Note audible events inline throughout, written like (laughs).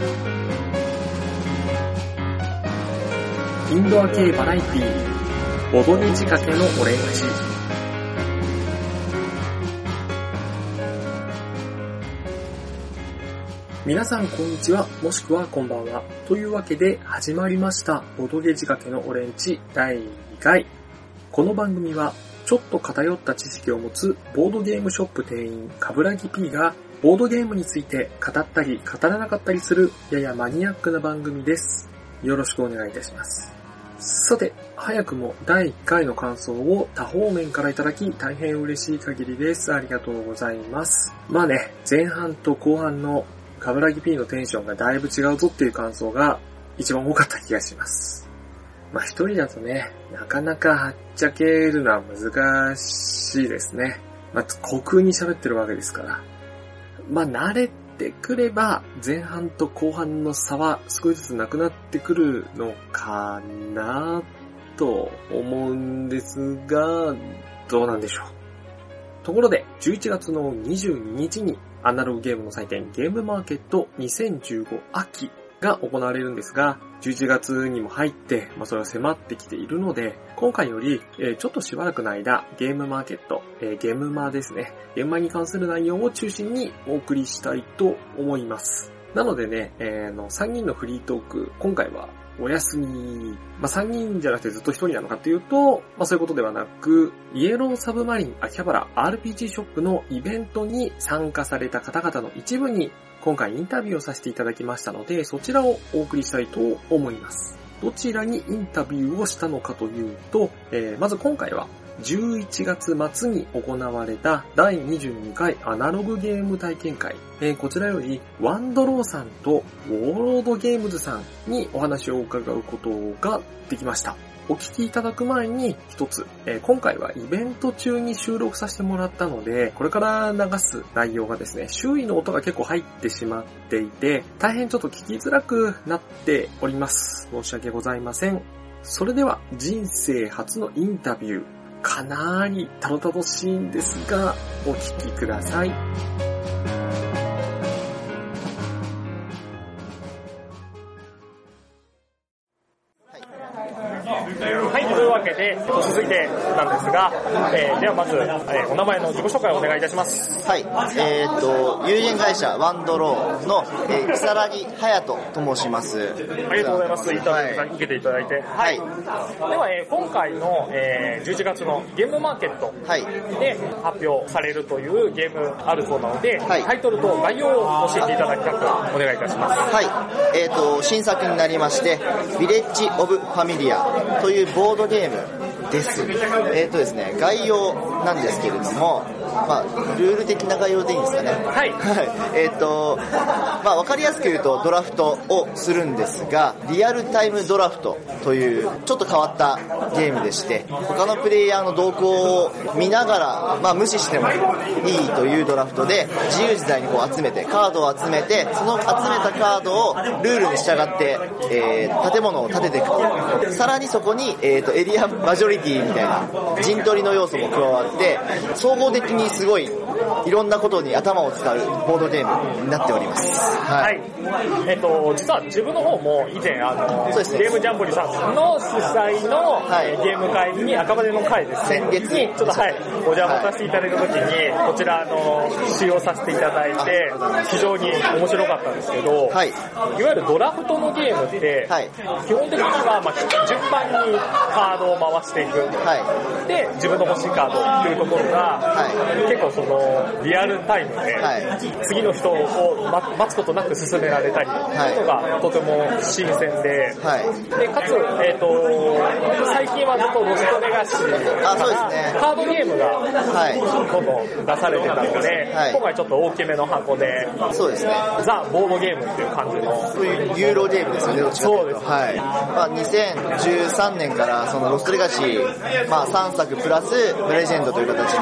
インドア系バラエティー、ボドゲ仕掛けのオレンジ。皆さんこんにちは、もしくはこんばんは。というわけで始まりました、ボドゲ仕掛けのオレンジ第2回。この番組は、ちょっと偏った知識を持つボードゲームショップ店員、かぶらぎ P が、ボードゲームについて語ったり語らなかったりする、ややマニアックな番組です。よろしくお願いいたします。さて、早くも第1回の感想を多方面からいただき大変嬉しい限りです。ありがとうございます。まあね、前半と後半のカブラギ P のテンションがだいぶ違うぞっていう感想が一番多かった気がします。まあ一人だとね、なかなかはっちゃけるのは難しいですね。まあ虚空に喋ってるわけですから。まあ慣れてくれば前半と後半の差は少しずつなくなってくるのかなと思うんですが、どうなんでしょう。ところで、11月の22日にアナログゲームの祭典ゲームマーケット2015秋が行われるんですが、11月にも入って、まあ、それは迫ってきているので、今回より、えーちょっとしばらくの間、ゲームマーケット、えーゲームマーですね、ゲームマーに関する内容を中心にお送りしたいと思います。なのでね、えーの3人のフリートーク、今回はお休み、まあ、3人じゃなくてずっと1人なのかっていうと、まあ、そういうことではなく、イエローサブマリン秋葉原 RPG ショップのイベントに参加された方々の一部に今回インタビューをさせていただきましたので、そちらをお送りしたいと思います。どちらにインタビューをしたのかというと、えーまず今回は11月末に行われた第22回アナログゲーム体験会、えーこちらよりワンドローさんとウォーロードゲームズさんにお話を伺うことができました。お聞きいただく前に一つ、えー今回はイベント中に収録させてもらったので、これから流す内容がですね、周囲の音が結構入ってしまっていて、大変ちょっと聞きづらくなっております。申し訳ございません。それでは人生初のインタビュー、かなーりたどたどしいんですが、お聴きください。はい、というわけで、続いてなんですが、えーではまず、えーお名前の自己紹介をお願いいたします。はい、えーっと、有限会社ワンドローの、えー、木更木隼人と申します。ありがとうございます。インタビューはい受けていただいて。はい、では、えー今回の、えー11月のゲームマーケットはい、で発表されるというゲームあるそうなので、はいタイトルと概要を教えていただきたくお願いいたします。はい、えーっと、新作になりまして、ヴィレッジ・オブ・ファミリアというボードゲームです。えーっとですね、概要なんですけれども、まあ、ルール的な概要でいいんですかね？はい。はい。えっ、と、まあわかりやすく言うとドラフトをするんですが、リアルタイムドラフトというちょっと変わったゲームでして、他のプレイヤーの動向を見ながら、まあ無視してもいいというドラフトで、自由自在にこう集めて、カードを集めて、その集めたカードをルールに従って、えー建物を建てていく。さらにそこに、えっ、と、エリアマジョリティみたいな陣取りの要素も加わって、総合的にすごいいろんなことに頭を使うボードゲームになっております。ははいい。。えっ、と、実は自分の方も以前、あの、そうですねゲームジャンボリさんの主催の、はいえーゲーム会に、赤羽の会ですね。先月に、ちょっとはい、お邪魔させていただいた時に、こちら、あの、使用させていただいて、非常に面白かったんですけど、はいいわゆるドラフトのゲームって、はい基本的には、まあ、順番にカードを回していく。はい。で、自分の欲しいカードっていうところが、は結構その、リアルタイムで、はい次の人を待待つことなく進められたり、っていうのがとても新鮮で、はい。で、かつ、えっ、と、最近はずっとロストレガシーかあそうら、ですねカードゲームが、はいどんどん出されてたので、はい今回ちょっと大きめの箱で、そうですね。ザ・ボードゲームっていう感じの、そういうユーロゲームですよね、どっちかというと。そうですはい。まあ、2013年から、そのロストレガシー、まあ、3作プラス、レジェンドという形で、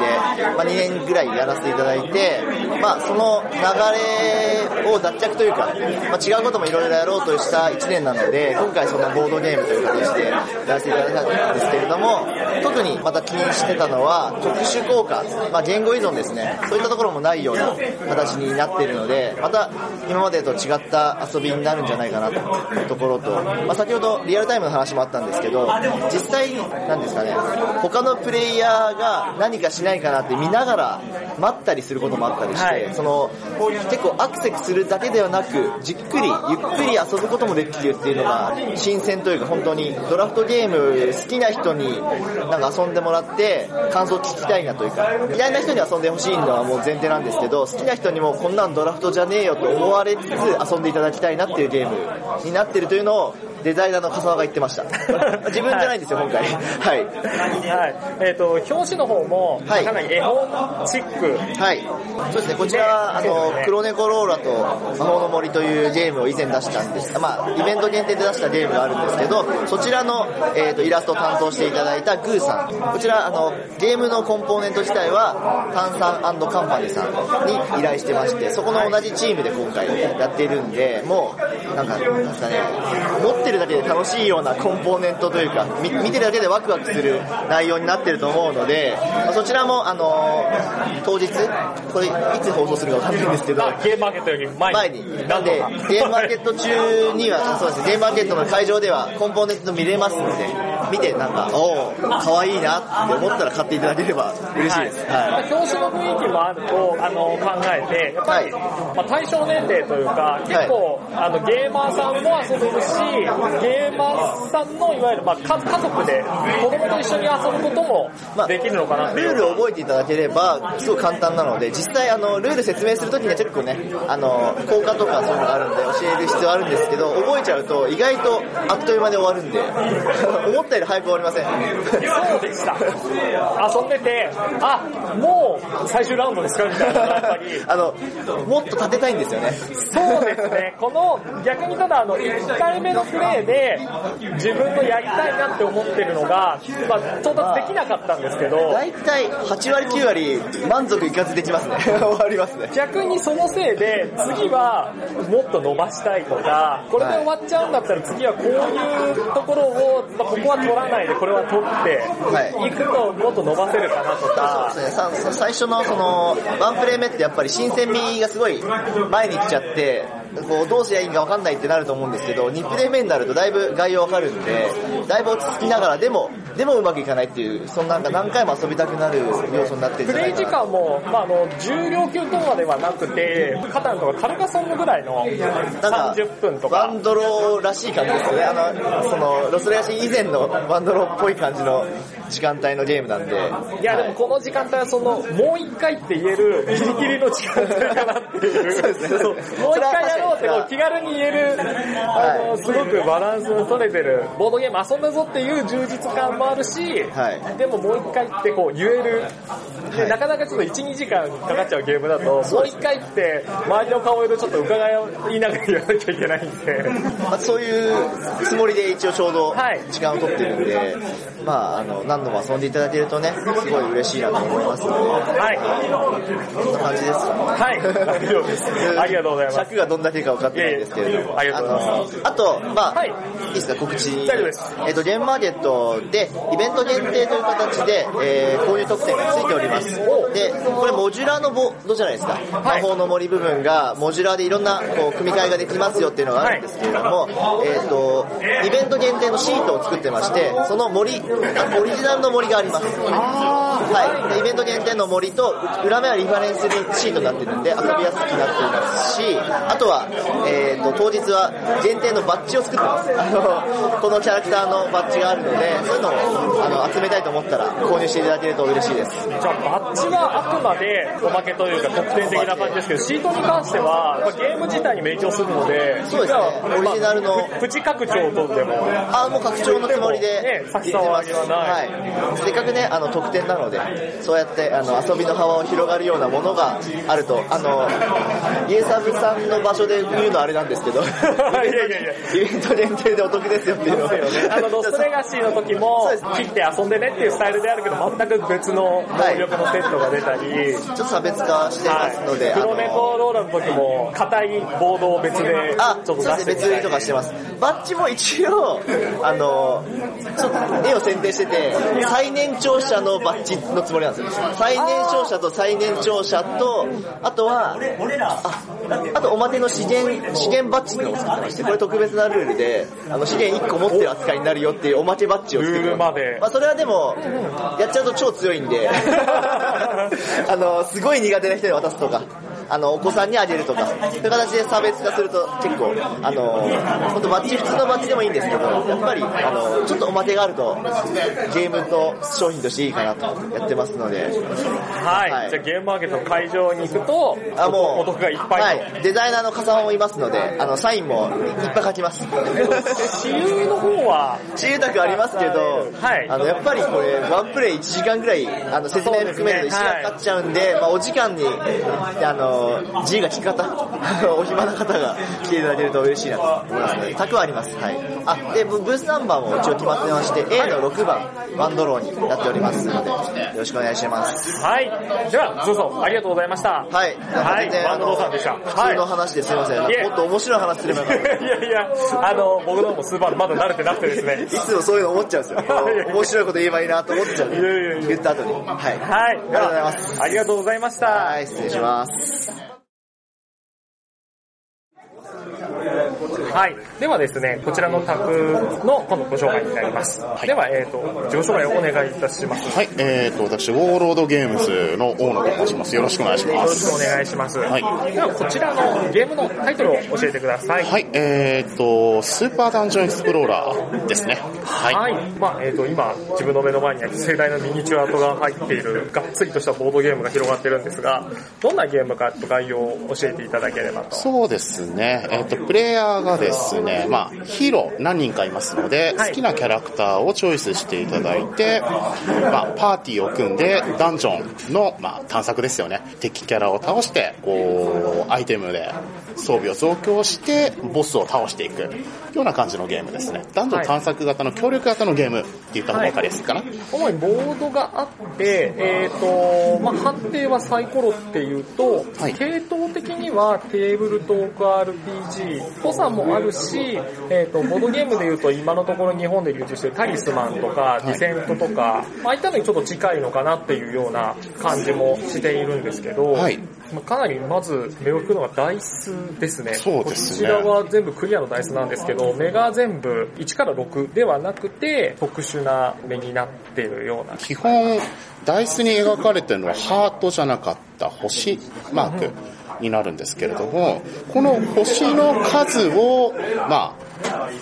まあ、2年ぐらいやらせていただいて、まあその流れを脱却というか、まあ、違うこともいろいろやろうとした1年なので、今回そのボードゲームという形でやらせていただいたんですけれども、特にまた気にしてたのは、特殊効果、まあ言語依存ですね、そういったところもないような形になっているので、また今までと違った遊びになるんじゃないかなというところと、まあ先ほどリアルタイムの話もあったんですけど、実際、なんですかね、他のプレイヤーが何かしないかなって見ながら待ったりすることもあったりして、はい。その結構アクセスするだけではなくじっくりゆっくり遊ぶこともできるっていうのが新鮮というか本当にドラフトゲーム好きな人になんか遊んでもらって感想聞きたいなというか嫌いな人に遊んでほしいのはもう前提なんですけど好きな人にもこんなんドラフトじゃねえよと思われつつ遊んでいただきたいなっていうゲームになってるというのをデザイナーの笠間が言ってました。(laughs) 自分じゃないんですよ今回。はい。はい。えっ、と、表紙の方も、はい。かなり絵本チック。はい。そうですね、こちらは、あの、黒猫ローラと魔法の森というゲームを以前出したんです。まあ、イベント限定で出したゲームがあるんですけど、そちらの、えっ、と、イラストを担当していただいたグーさん。こちら、あの、ゲームのコンポーネント自体は、炭酸カンパニーさんに依頼してまして、そこの同じチームで今回やっているんで、もう、なんか、なんですかね、持ってるだけで楽しいようなコンポーネントというか、み見てるだけでワクワクする内容になってると思うので、まあそちらも、あの、当日、これいつ放送するかわかんないんですけど、あ、ゲームマーケットより前に。前に。なんで、ゲームマーケット中には、そうですね、ゲームマーケットの会場ではコンポーネント見れますので、見てなんか、おー、かわいいなって思ったら買っていただければ嬉しいです。まあは表紙の雰囲気もあると、あの、考えて、やっぱり、はいまあ、対象年齢というか、結構、あの、ゲーマーさんも遊べるし、ゲーマーさんの、いわゆる、まあ、家家族で、子供と一緒に遊ぶこともまあできるのかなっていう。ルールを覚えていただければ、すごい簡単なので、実際あの、ルール説明するときには結構ね、あの、効果とかそういうのがあるんで教える必要あるんですけど、覚えちゃうと意外とあっという間で終わるんで、(laughs) 思ったより早く終わりません。そうでした。遊んでて、あ、もう最終ラウンドですかみたいなっぱり。(laughs) あの、もっと立てたいんですよね。そうですね。この、逆にただあの、1回目のプレイで、自分のやりたいなって思ってるのが、まあ、到達できなかったんですけど、大体8割9割満足いかずできますね。(laughs) 終わりますね。逆にそのせいで、次はもっと伸ばしたいとか、これで終わっちゃうんだったら次はこういうところを、まあ、ここは取らないでこれは取って、はい。いくともっと伸ばせるかなとか、そうですね、さ最初のその、ワンプレイ目ってやっぱり新鮮味がすごい前に来ちゃって、こうどうすりゃいいか分かんないってなると思うんですけど、2プレイ目になるとだいぶ概要分かるんで、だいぶ落ち着きながら、でも、でもうまくいかないっていう、そのなんか何回も遊びたくなる要素になってるんプレイ時じゃないかな。間も、まあ、あの、重量級とかではなくて、カタンとかカルカソンヌぐらいのなんか30分とか、ワンドローらしい感じですよね。あの、その、ロスレアシ以前のワンドローっぽい感じの時間帯のゲームなんで。いやでもこの時間帯はその、もう一回って言えるギリギリの時間帯かなっていう。そうですねもう一回やろうってこう気軽に言える、あの、すごくバランスの取れてる、ボードゲーム遊んだぞっていう充実感もあるし、はいでももう一回ってこう言える。で、なかなかちょっと1、2時間かかっちゃうゲームだと、もう一回って周りの顔色ちょっと伺いながら言わなきゃいけないんで。まあ、そういうつもりで一応ちょうどはい時間を取ってるんで、まあ、あの、何度も遊んでいただけるとね、すごい嬉しいなと思いますので、はい。そんな感じですかね。はい。(laughs) ありがとうございます。尺がどんだけか分かってないんですけれども。ありがとうございますあと、まあ、はいい、いですか、告知。大丈夫ですえっ、と、ゲームマーケットで、イベント限定という形で、えー、こういう特典がついております。で、これモジュラーのボードじゃないですか。はい魔法の森部分が、モジュラーでいろんな、こう、組み替えができますよっていうのがあるんですけれども、えっ、と、イベント限定のシートを作ってまして、その森、あオリジナルの森があります。はい。でイベント限定の森と、裏目はリファレンスシートになってるんで、遊びやすくなっていますし、あとは、えっ、と、当日は限定のバッジを作ってます。あの、このキャラクターのバッジがあるので、そういうのを、あの、集めたいと思ったら、購入していただけると嬉しいです。じゃあ、バッジはあくまでおまけというか特典的な感じですけど、シートに関しては、まあ、ゲーム自体にも影響するので、そうですねオリジナルのまあププチ拡張とでも、あ、もう拡張のつもりでね、先さわぎは。はい。せっかくね、あの、特典なので、そうやって、あの、遊びの幅を広がるようなものがあると、あの、イエサブさんの場所で言うのはあれなんですけど、いやいやいや。イベント限定でお得ですよっていうの。をあの、ロストレガシーの時も切って遊んでねっていうスタイルであるけど、全く別の能力のセットが出たり、ちょっと差別化してますので、はい、プロネコローラの時も、硬いボードを別で、あ、ちょっと出して別売りとかしてます。バッジも一応、あの、ちょっと絵を選定してて、最年長者のバッジのつもりなんですよ。最年少者と最年長者と、あとは、あ、あとおまけの資源、資源バッジってのを作ってまして、これ特別なルールで、あの資源1個持ってる扱いになるよっていうおまけバッジを作ってルールまで。まあそれはでも、やっちゃうと超強いんで、(laughs) あの、すごい苦手な人に渡すとか、あの、お子さんにあげるとか、そういう形で差別化すると結構、あの、本当バッジ、普通のバッジでもいいんですけど、やっぱり、あの、ちょっとおまけがあると、ゲームと商品としていいかなとやってますので、はい、はい。じゃあゲームマーケットの会場に行くと、あ、もう、お得がいっぱいと。はい、デザイナーの笠間もいますので、あの、サインもいっぱい書きます。私有の方は、自由宅ありますけど、はい。あの、やっぱりこれ、ワンプレイ1時間ぐらい、あの、説明含めると1時間かかっちゃうんで、まあお時間に、あの、自由が利く方、(laughs) お暇な方が来ていただけると嬉しいなと思いますね。宅はあります。はい。あ、で、ブブースナンバーも一応決まってまして、A の6番、ワンドローになっておりますので、よろしくお願いします。はい。では、どうぞ、ありがとうございました。はい。はい、バンドローさんでした。普通の話ですいません。もっと面白い話すればよかった。いやいや、あの、僕の方もスーパーまだ慣れてなくてですね。いつもそういうの思っちゃうんですよ。面白いこと言えばいいなと思っちゃう。言った後に。はい。はい。ありがとうございます。ありがとうございました。はい、失礼します。はい。ではですね、こちらの宅の今度ご紹介になります。では、えっ、と、自己紹介をお願いいたします。はい、えーと、私、ウォーロードゲームズの大野と申します。よろしくお願いしまよろしくおす。願いします。はいでは、こちらのゲームのタイトルを教えてください。はい、えーと、スーパーダンジョンエクスプローラーですね。はい。はい。まあ、えっ、と、今、自分の目の前には盛大なミニチュアートが入っている、がっつりとしたボードゲームが広がってるんですが、どんなゲームかと概要を教えていただければと。そうですね。えっ、と、プレイヤーがですね、まあ、ヒーロー何人かいますので、はい好きなキャラクターをチョイスしていただいて、まあ、パーティーを組んで、ダンジョンの、まあ、探索ですよね。敵キャラを倒して、こう、アイテムで装備を増強して、ボスを倒していくような感じのゲームですね。ダンジョン探索型の協力型のゲームって言った方が分かりやすいかな。主にボードがあって、えっ、と、まあ、判定はサイコロっていうと、はい系統的にはテーブルトーク RPG っぽさもあるし、えっ、と、ボードゲームで言うと今のところ日本で流通してるタリスマンとか、ディセントとか、ああいったのにちょっと近いのかなっていうような感じもしているんですけど、はいまあかなりまず目を引くのがダイスですね。そうですねこちらは全部クリアのダイスなんですけど、目が全部1から6ではなくて、特殊な目になっているような。基本、ダイスに描かれてるのはハートじゃなかった星マークになるんですけれども、この星の数を、まあ、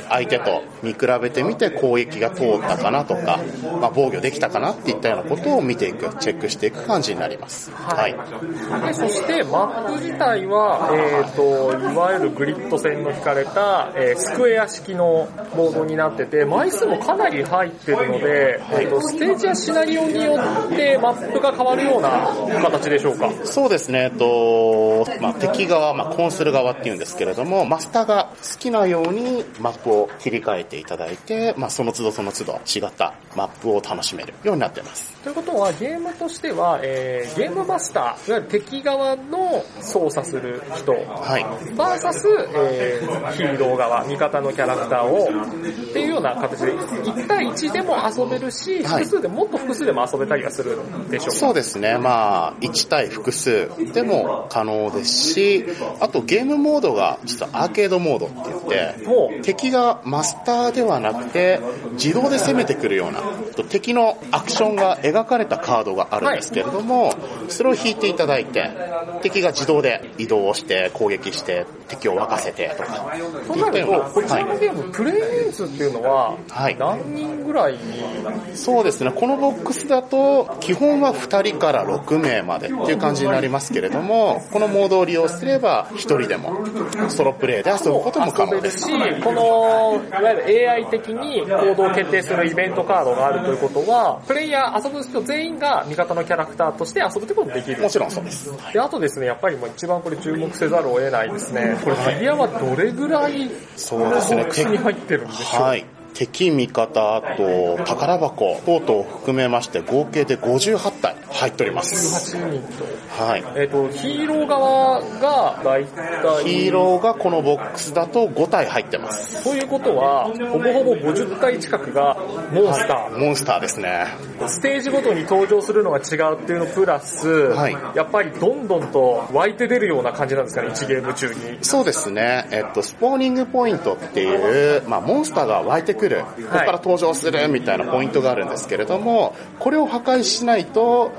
相手と見比べてみて攻撃が通ったかなとか、まあ、防御できたかなっていったようなことを見ていく、チェックしていく感じになります。はい。で、そしてマップ自体は、えっ、と、いわゆるグリッド線の引かれた、えースクエア式のボードになってて、枚数もかなり入ってるので、えっ、と、ステージやシナリオによってマップが変わるような形でしょうか？そうですね、えっと、まあ、敵側、まあ、コンする側っていうんですけれども、マスターが好きなようにマップを切り替えていただいて、まあ、その都度その都度違ったマップを楽しめるようになってます。ということは、ゲームとしては、えーゲームマスター、いわゆる敵側の操作する人、はい。バーサス、えーヒーロー側、味方のキャラクターを、っていうような形で、1対1でも遊べるし、はい複数で、もっと複数でも遊べたりはするんでしょうかそうですね。まあ、1対複数でも可能ですし、あとゲームモードが実はアーケードモードって言って、ほう敵がマスターではなくて、自動で攻めてくるような、敵のアクションが描かれたカードがあるんですけれども、それを引いていただいて、敵が自動で移動して、攻撃して、敵を沸かせてとか、となると、こちらのはい。ゲーム、プレイ人数っていうのははい、何人ぐらい？に、そうですね、このボックスだと、基本は2人から6名までっていう感じになりますけれども、このモードを利用すれば、1人でもソロプレイで遊ぶことも可能です。このの、いわゆる AI 的に行動を決定するイベントカードがあるということは、プレイヤー、遊ぶ人全員が味方のキャラクターとして遊ぶってこともできる。もちろんそうです。で、あとですね、やっぱりもう一番これ注目せざるを得ないですね。これフィギュアはどれぐらいそうですねボックスに入ってるんでしょう？はい。敵、味方、あと、宝箱等々を含めまして、合計で58体入っております。18人と。はい。えっ、と、ヒーロー側が大体、ヒーローがこのボックスだと5体入ってます。ということは、ほぼほぼ50体近くがモンスター。モンスターですね。ステージごとに登場するのが違うっていうのプラス、はいやっぱりどんどんと湧いて出るような感じなんですかね、1ゲーム中に。そうですね。えっと、スポーニングポイントっていう、まあ、モンスターが湧いてくる、ここから登場するみたいなポイントがあるんですけれども、これを破壊しないと、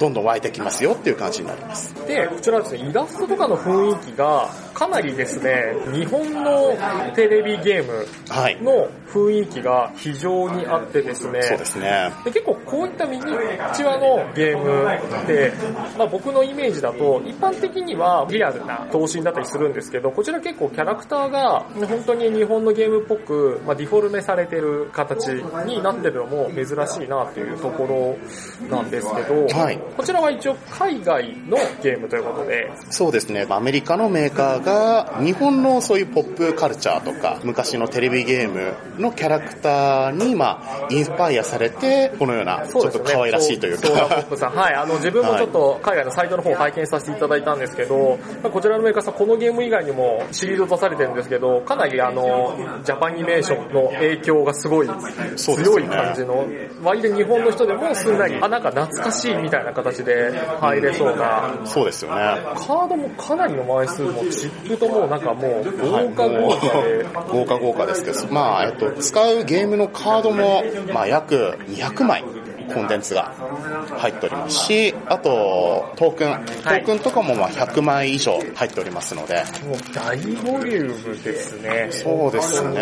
どんどん湧いてきますよっていう感じになります。で、こちらはですね、イラストとかの雰囲気が、かなりですね、日本のテレビゲームはい。の雰囲気が非常にあってですね、そうですね。で結構こういったミニチュアのゲームって、まあ、僕のイメージだと一般的にはリアルな頭身だったりするんですけどこちら結構キャラクターが本当に日本のゲームっぽく、まあ、ディフォルメされてる形になってるのも珍しいなっていうところなんですけど、はいこちらは一応海外のゲームということでそうですね。アメリカのメーカーが日本のそういうポップカルチャーとか昔のテレビゲームのキャラクターにまあインスパイアされてこのようなちょっと可愛らしいというソーダポッかプさん。はい。あの、(laughs) 自分もちょっと海外のサイトの方を拝見させていただいたんですけど、まあこちらのメーカーさん、このゲーム以外にもシリーズを出されてるんですけど、かなりあの、ジャパニメーションの影響がすごい強い感じの、割と日本の人でもすんなり、あ、なんか懐かしいみたいな形で入れそうな、そうですよね。カードもかなりの枚数も、チップともなんかもう豪華豪華で、豪華豪華ですけど、まあ、えっと、使うゲームのカードも、まあ、約200枚、コンテンツが入っておりますし、あと、トークン、トークンとかもまあ100枚以上入っておりますので、もう大ボリュームですね。そうですね。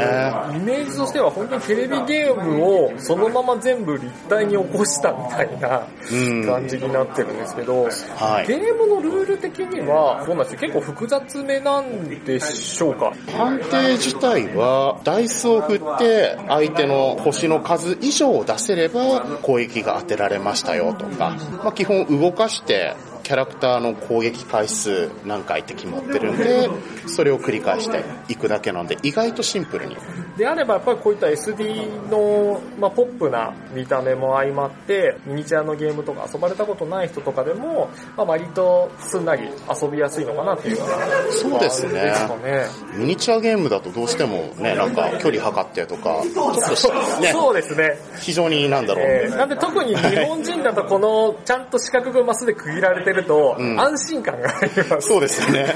イメージとしては本当にテレビゲームをそのまま全部立体に起こしたみたいなうん。感じになってるんですけど、はい。ゲームのルール的にはどうなんですか結構複雑めなんでしょうか？判定自体は、ダイスを振って、相手の星の数以上を出せれば、攻撃が当てられましたよとか、まあ、基本動かして、キャラクターの攻撃回数何回って決まってるんで、それを繰り返していくだけなんで、意外とシンプルに。であればやっぱりこういった SD の、まあ、ポップな見た目も相まって、ミニチュアのゲームとか遊ばれたことない人とかでも、まあ、割とすんなり遊びやすいのかなっていうようなそうですねですかね。ミニチュアゲームだとどうしてもね、なんか距離測ってとか、ちょっとしね、そうですね。非常になんだろう、えーなんで特に日本人だとこのちゃんと四角がマスで区切られてるとん安心感があります。そうですね。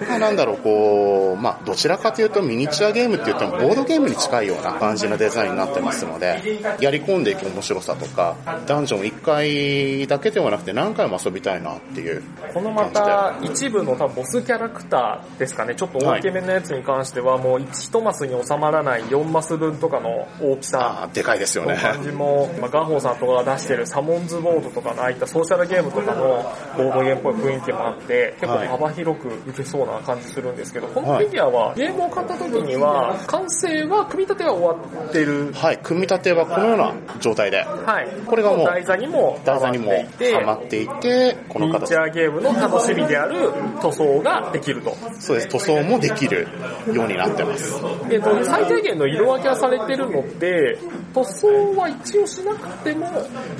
ま (laughs) あなんだろう、こう、まあどちらかというとミニチュアゲームって言ってもボードゲームに近いような感じのデザインになってますので、やり込んでいく面白さとか、ダンジョン1回だけではなくて何回も遊びたいなっていうこのまた一部の多分ボスキャラクターですかね、ちょっと大きめのやつに関してはもう1マスに収まらない4マス分とかの大きさ。でかいですよね。の感じも、まあ、ガンホーさんとかが出してるサモンズボードとかのああいったソーシャルゲームとかのボードゲームっぽい雰囲気もあって、結構幅広くいけそうな感じするんですけど、このフィギュアはゲームを買った時には、完成は、組み立ては終わってる。はい、組み立てはこのような状態で、はい。これがもう台座にも台座にもはまっていてはまっていて、この形ミニチュアゲームの楽しみである塗装ができると。そうです、塗装もできるようになってます。えっと、最低限の色分けはされてるので、塗装は一応しなくても、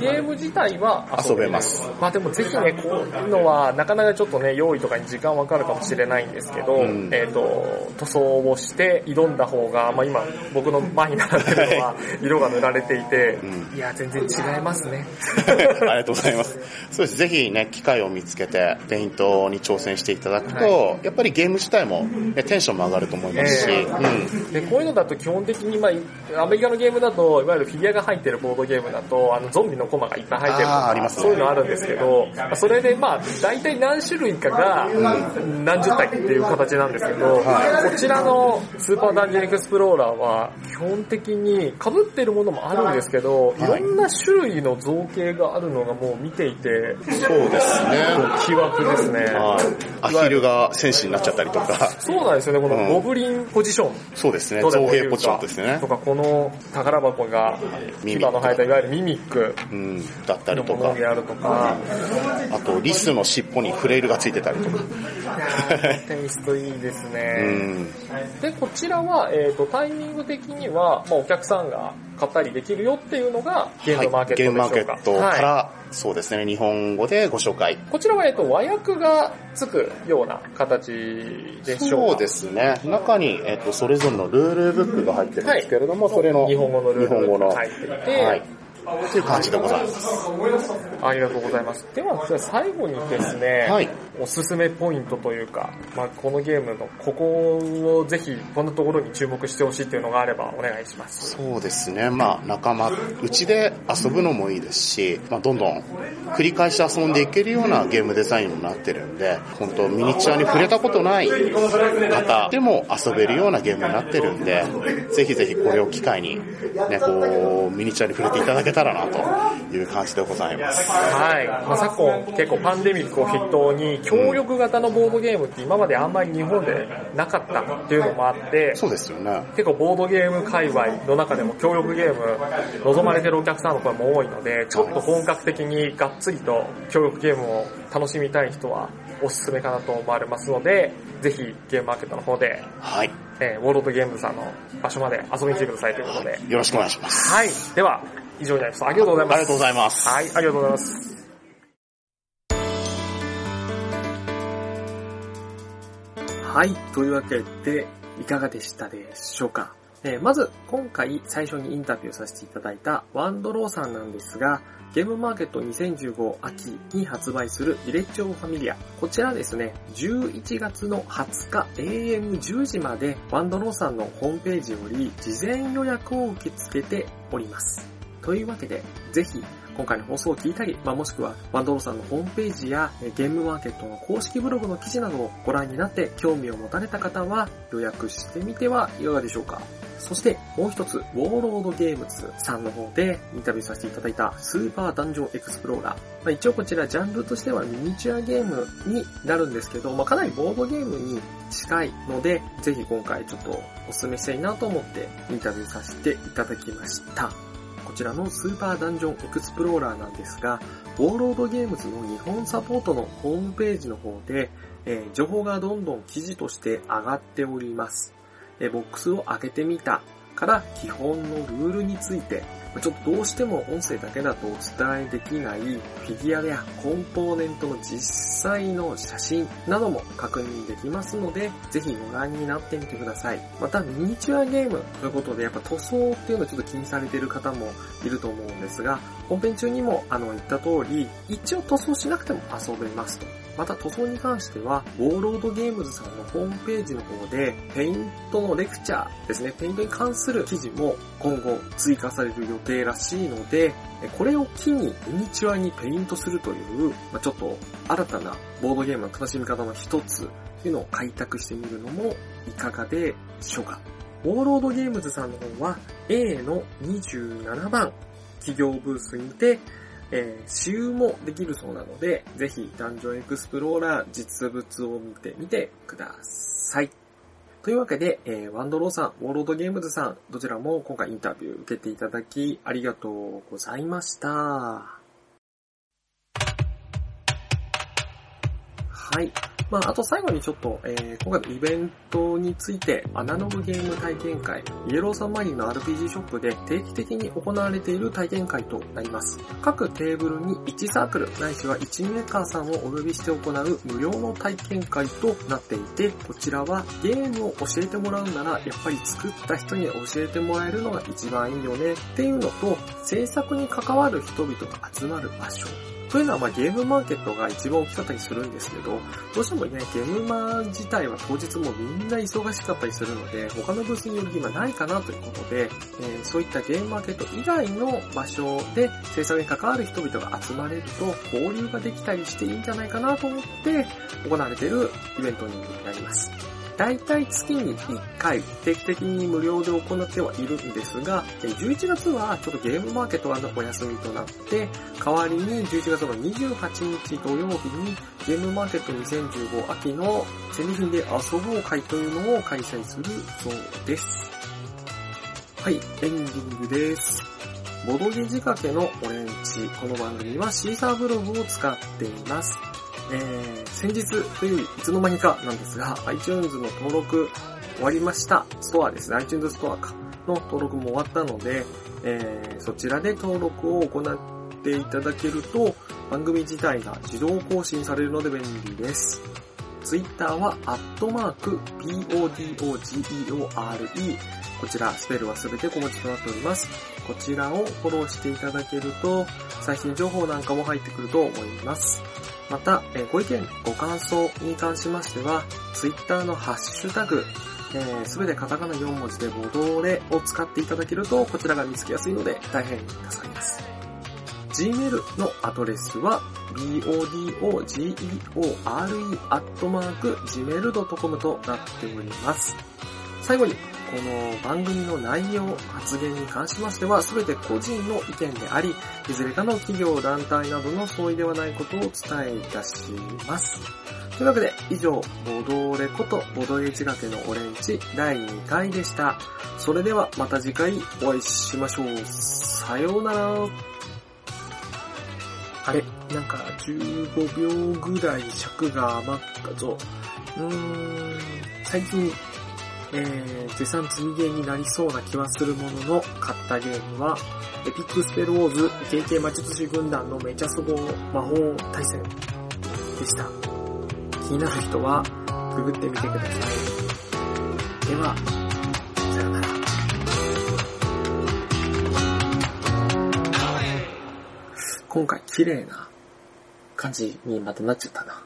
ゲーム自体は遊べます。まあでもぜひね、こういうのは、なかなかちょっとね、用意とかに時間わかるかもしれないんですけど、ん。えっ、と、塗装をして挑んだ方が、まあ今、僕の前に並んでるのは、色が塗られていて、ういや、全然違いますね。(laughs) ありがとうございます。そうです。ぜひね、機会を見つけて、ペイントに挑戦していただくと、やっぱりゲーム自体も、ね、テンションも上がると思いますし、えうん。で、こういうのだと基本的に、まあ、アメリカのゲームだと、いわゆるフィギュアが入ってるボードゲームだと、あの、ゾンビのコマがいっぱい入ってるありますね。そういうのあるんですけど、まあそれでまあ、大体何種類かが、何十体いっていう形なんですけど、はこちらのスーパーダンジョンエクスプローラーは、基本的に被ってるものもあるんですけど、いはいろんな種類の造形があるのがもう見ていて、そうですね。奇惑ですね。はい。アヒルが戦士になっちゃったりとか、そうなんですよね、こうんのゴブリンポジション。そうですね。造形ポジションですねと。か、この宝箱が、牙の生えたいわゆるミミックうん、だったりとか、あとリスの尻尾にフレイルがついてたりとか。テイストいいですうね。ん。で、こちらは、えっ、と、タイミング的には、まあ、お客さんが買ったりできるよっていうのが、ゲームマーケットでしょうか。ゲームマーケットかはいら、そうですね、日本語でご紹介。こちらは、えっ、と、和訳がつくような形でしょうか。そうですね。中に、えっと、それぞれのルールブックが入ってるんですけれども、それの日本語のルール日本語の、が入っていて、はい。という感じでございます。ありがとうございます。では、じゃあ最後にですね、はい。おすすめポイントというか、まあ、このゲームのここをぜひこんなところに注目してほしいっていうのがあればお願いします。そうですね。まあ、仲間、うちで遊ぶのもいいですし、まあ、どんどん繰り返し遊んでいけるようなゲームデザインにもなってるんで、本当ミニチュアに触れたことない方でも遊べるようなゲームになってるんで、ぜひぜひこれを機会に、ね、こう、ミニチュアに触れていただけたらなという感じでございます。はい。まあ、昨今結構パンデミックを筆頭に協力型のボードゲームって今まであんまり日本でなかったっていうのもあって、そうですよね。結構ボードゲーム界隈の中でも協力ゲーム望まれてるお客さんの声も多いので、ちょっと本格的にがっつりと協力ゲームを楽しみたい人はおすすめかなと思われますので、ぜひゲームマーケットの方で、はい。えーウォーロードゲームズさんの場所まで遊びに来てくださいということで。よろしくお願いします。はい。では、以上になります。ありがとうございます。ありがとうございます。はい、ありがとうございます。はい。というわけで、いかがでしたでしょうかえーまず、今回最初にインタビューさせていただいたワンドローさんなんですが、ゲームマーケット2015秋に発売するヴィレッジオブファミリア。こちらですね、11月の20日 AM10 時までワンドローさんのホームページより事前予約を受け付けております。というわけで、ぜひ今回の放送を聞いたり、まあ、もしくはワンドローさんのホームページやゲームマーケットの公式ブログの記事などをご覧になって興味を持たれた方は予約してみてはいかがでしょうか。そしてもう一つ、ウォーロードゲームズさんの方でインタビューさせていただいたスーパーダンジョンエクスプローラー。まあ、一応こちらジャンルとしてはミニチュアゲームになるんですけど、まあ、かなりボードゲームに近いので、ぜひ今回ちょっとお勧めしたいなと思ってインタビューさせていただきました。こちらのスーパーダンジョンエクスプローラーなんですが、ウォーロードゲームズの日本サポートのホームページの方で、えー情報がどんどん記事として上がっております。えーボックスを開けてみたから基本のルールについて、ちょっとどうしても音声だけだとお伝えできないフィギュアやコンポーネントの実際の写真なども確認できますので、ぜひご覧になってみてください。またミニチュアゲームということで、やっぱ塗装っていうのをちょっと気にされている方もいると思うんですが、本編中にもあの言った通り、一応塗装しなくても遊べますと。また塗装に関しては、ウォーロードゲームズさんのホームページの方で、ペイントのレクチャーですね、ペイントに関する記事も今後追加される予定らしいので、これを機にミニチュアにペイントするという、まあ、ちょっと新たなボードゲームの楽しみ方の一つというのを開拓してみるのもいかがでしょうか。ウォーロードゲームズさんの方は A の27番企業ブースにて、えー試飲もできるそうなので、ぜひダンジョンエクスプローラー実物を見てみてください。というわけで、えーワンドローさん、ウォーロードゲームズさん、どちらも今回インタビュー受けていただきありがとうございました。はい。まあ、あと最後にちょっと、えー今回のイベントについて、アナログゲーム体験会、イエローサンマリンの RPG ショップで定期的に行われている体験会となります。各テーブルに1サークル、ないしは1メーカーさんをお呼びして行う無料の体験会となっていて、こちらはゲームを教えてもらうなら、やっぱり作った人に教えてもらえるのが一番いいよねっていうのと、制作に関わる人々が集まる場所というのは、まあ、ゲームマーケットが一番大きかったりするんですけど、どうしてもね、ゲームマ自体は当日もみんな忙しかったりするので、他のブースによる暇ないかなということで、えー、そういったゲームマーケット以外の場所で制作に関わる人々が集まれると交流ができたりしていいんじゃないかなと思って行われているイベントになります。大体月に1回定期的に無料で行ってはいるんですが、11月はちょっとゲームマーケットがお休みとなって、代わりに11月の28日土曜日にゲームマーケット2015秋の戦利品で遊ぼう会というのを開催するそうです。はい、エンディングです。ボドゲ仕掛けのオレンジ。この番組はシーサーブログを使っています。えー、先日といういつの間にかなんですが、iTunes の登録終わりました。ストアですね、iTunes ストアか。の登録も終わったので、えー、そちらで登録を行っていただけると、番組自体が自動更新されるので便利です。Twitter は、アットマーク、PODOGEORE。こちら、スペルはすべて小文字となっております。こちらをフォローしていただけると、最新情報なんかも入ってくると思います。また、えご意見、ご感想に関しましては、Twitter のハッシュタグ、す、べ、てカタカナ4文字でボドーレを使っていただけると、こちらが見つけやすいので大変助かります。Gmail のアドレスは、bodogeore.gmail.com となっております。最後に、この番組の内容、発言に関しましては、すべて個人の意見であり、いずれかの企業、団体などの相違ではないことをお伝えいたします。というわけで、以上、ボドーレことボドエジガケのオレンジ第2回でした。それではまた次回お会いしましょう。さようなら。あれなんか15秒ぐらい尺が余ったぞ。うーん、最近えー、絶賛積みゲーになりそうな気はするものの、買ったゲームは、エピックスペルウォーズ KK 魔術師軍団のめちゃすご魔法対戦でした。気になる人は、ググってみてください。では、さよなら。今回綺麗な感じにまたなっちゃったな。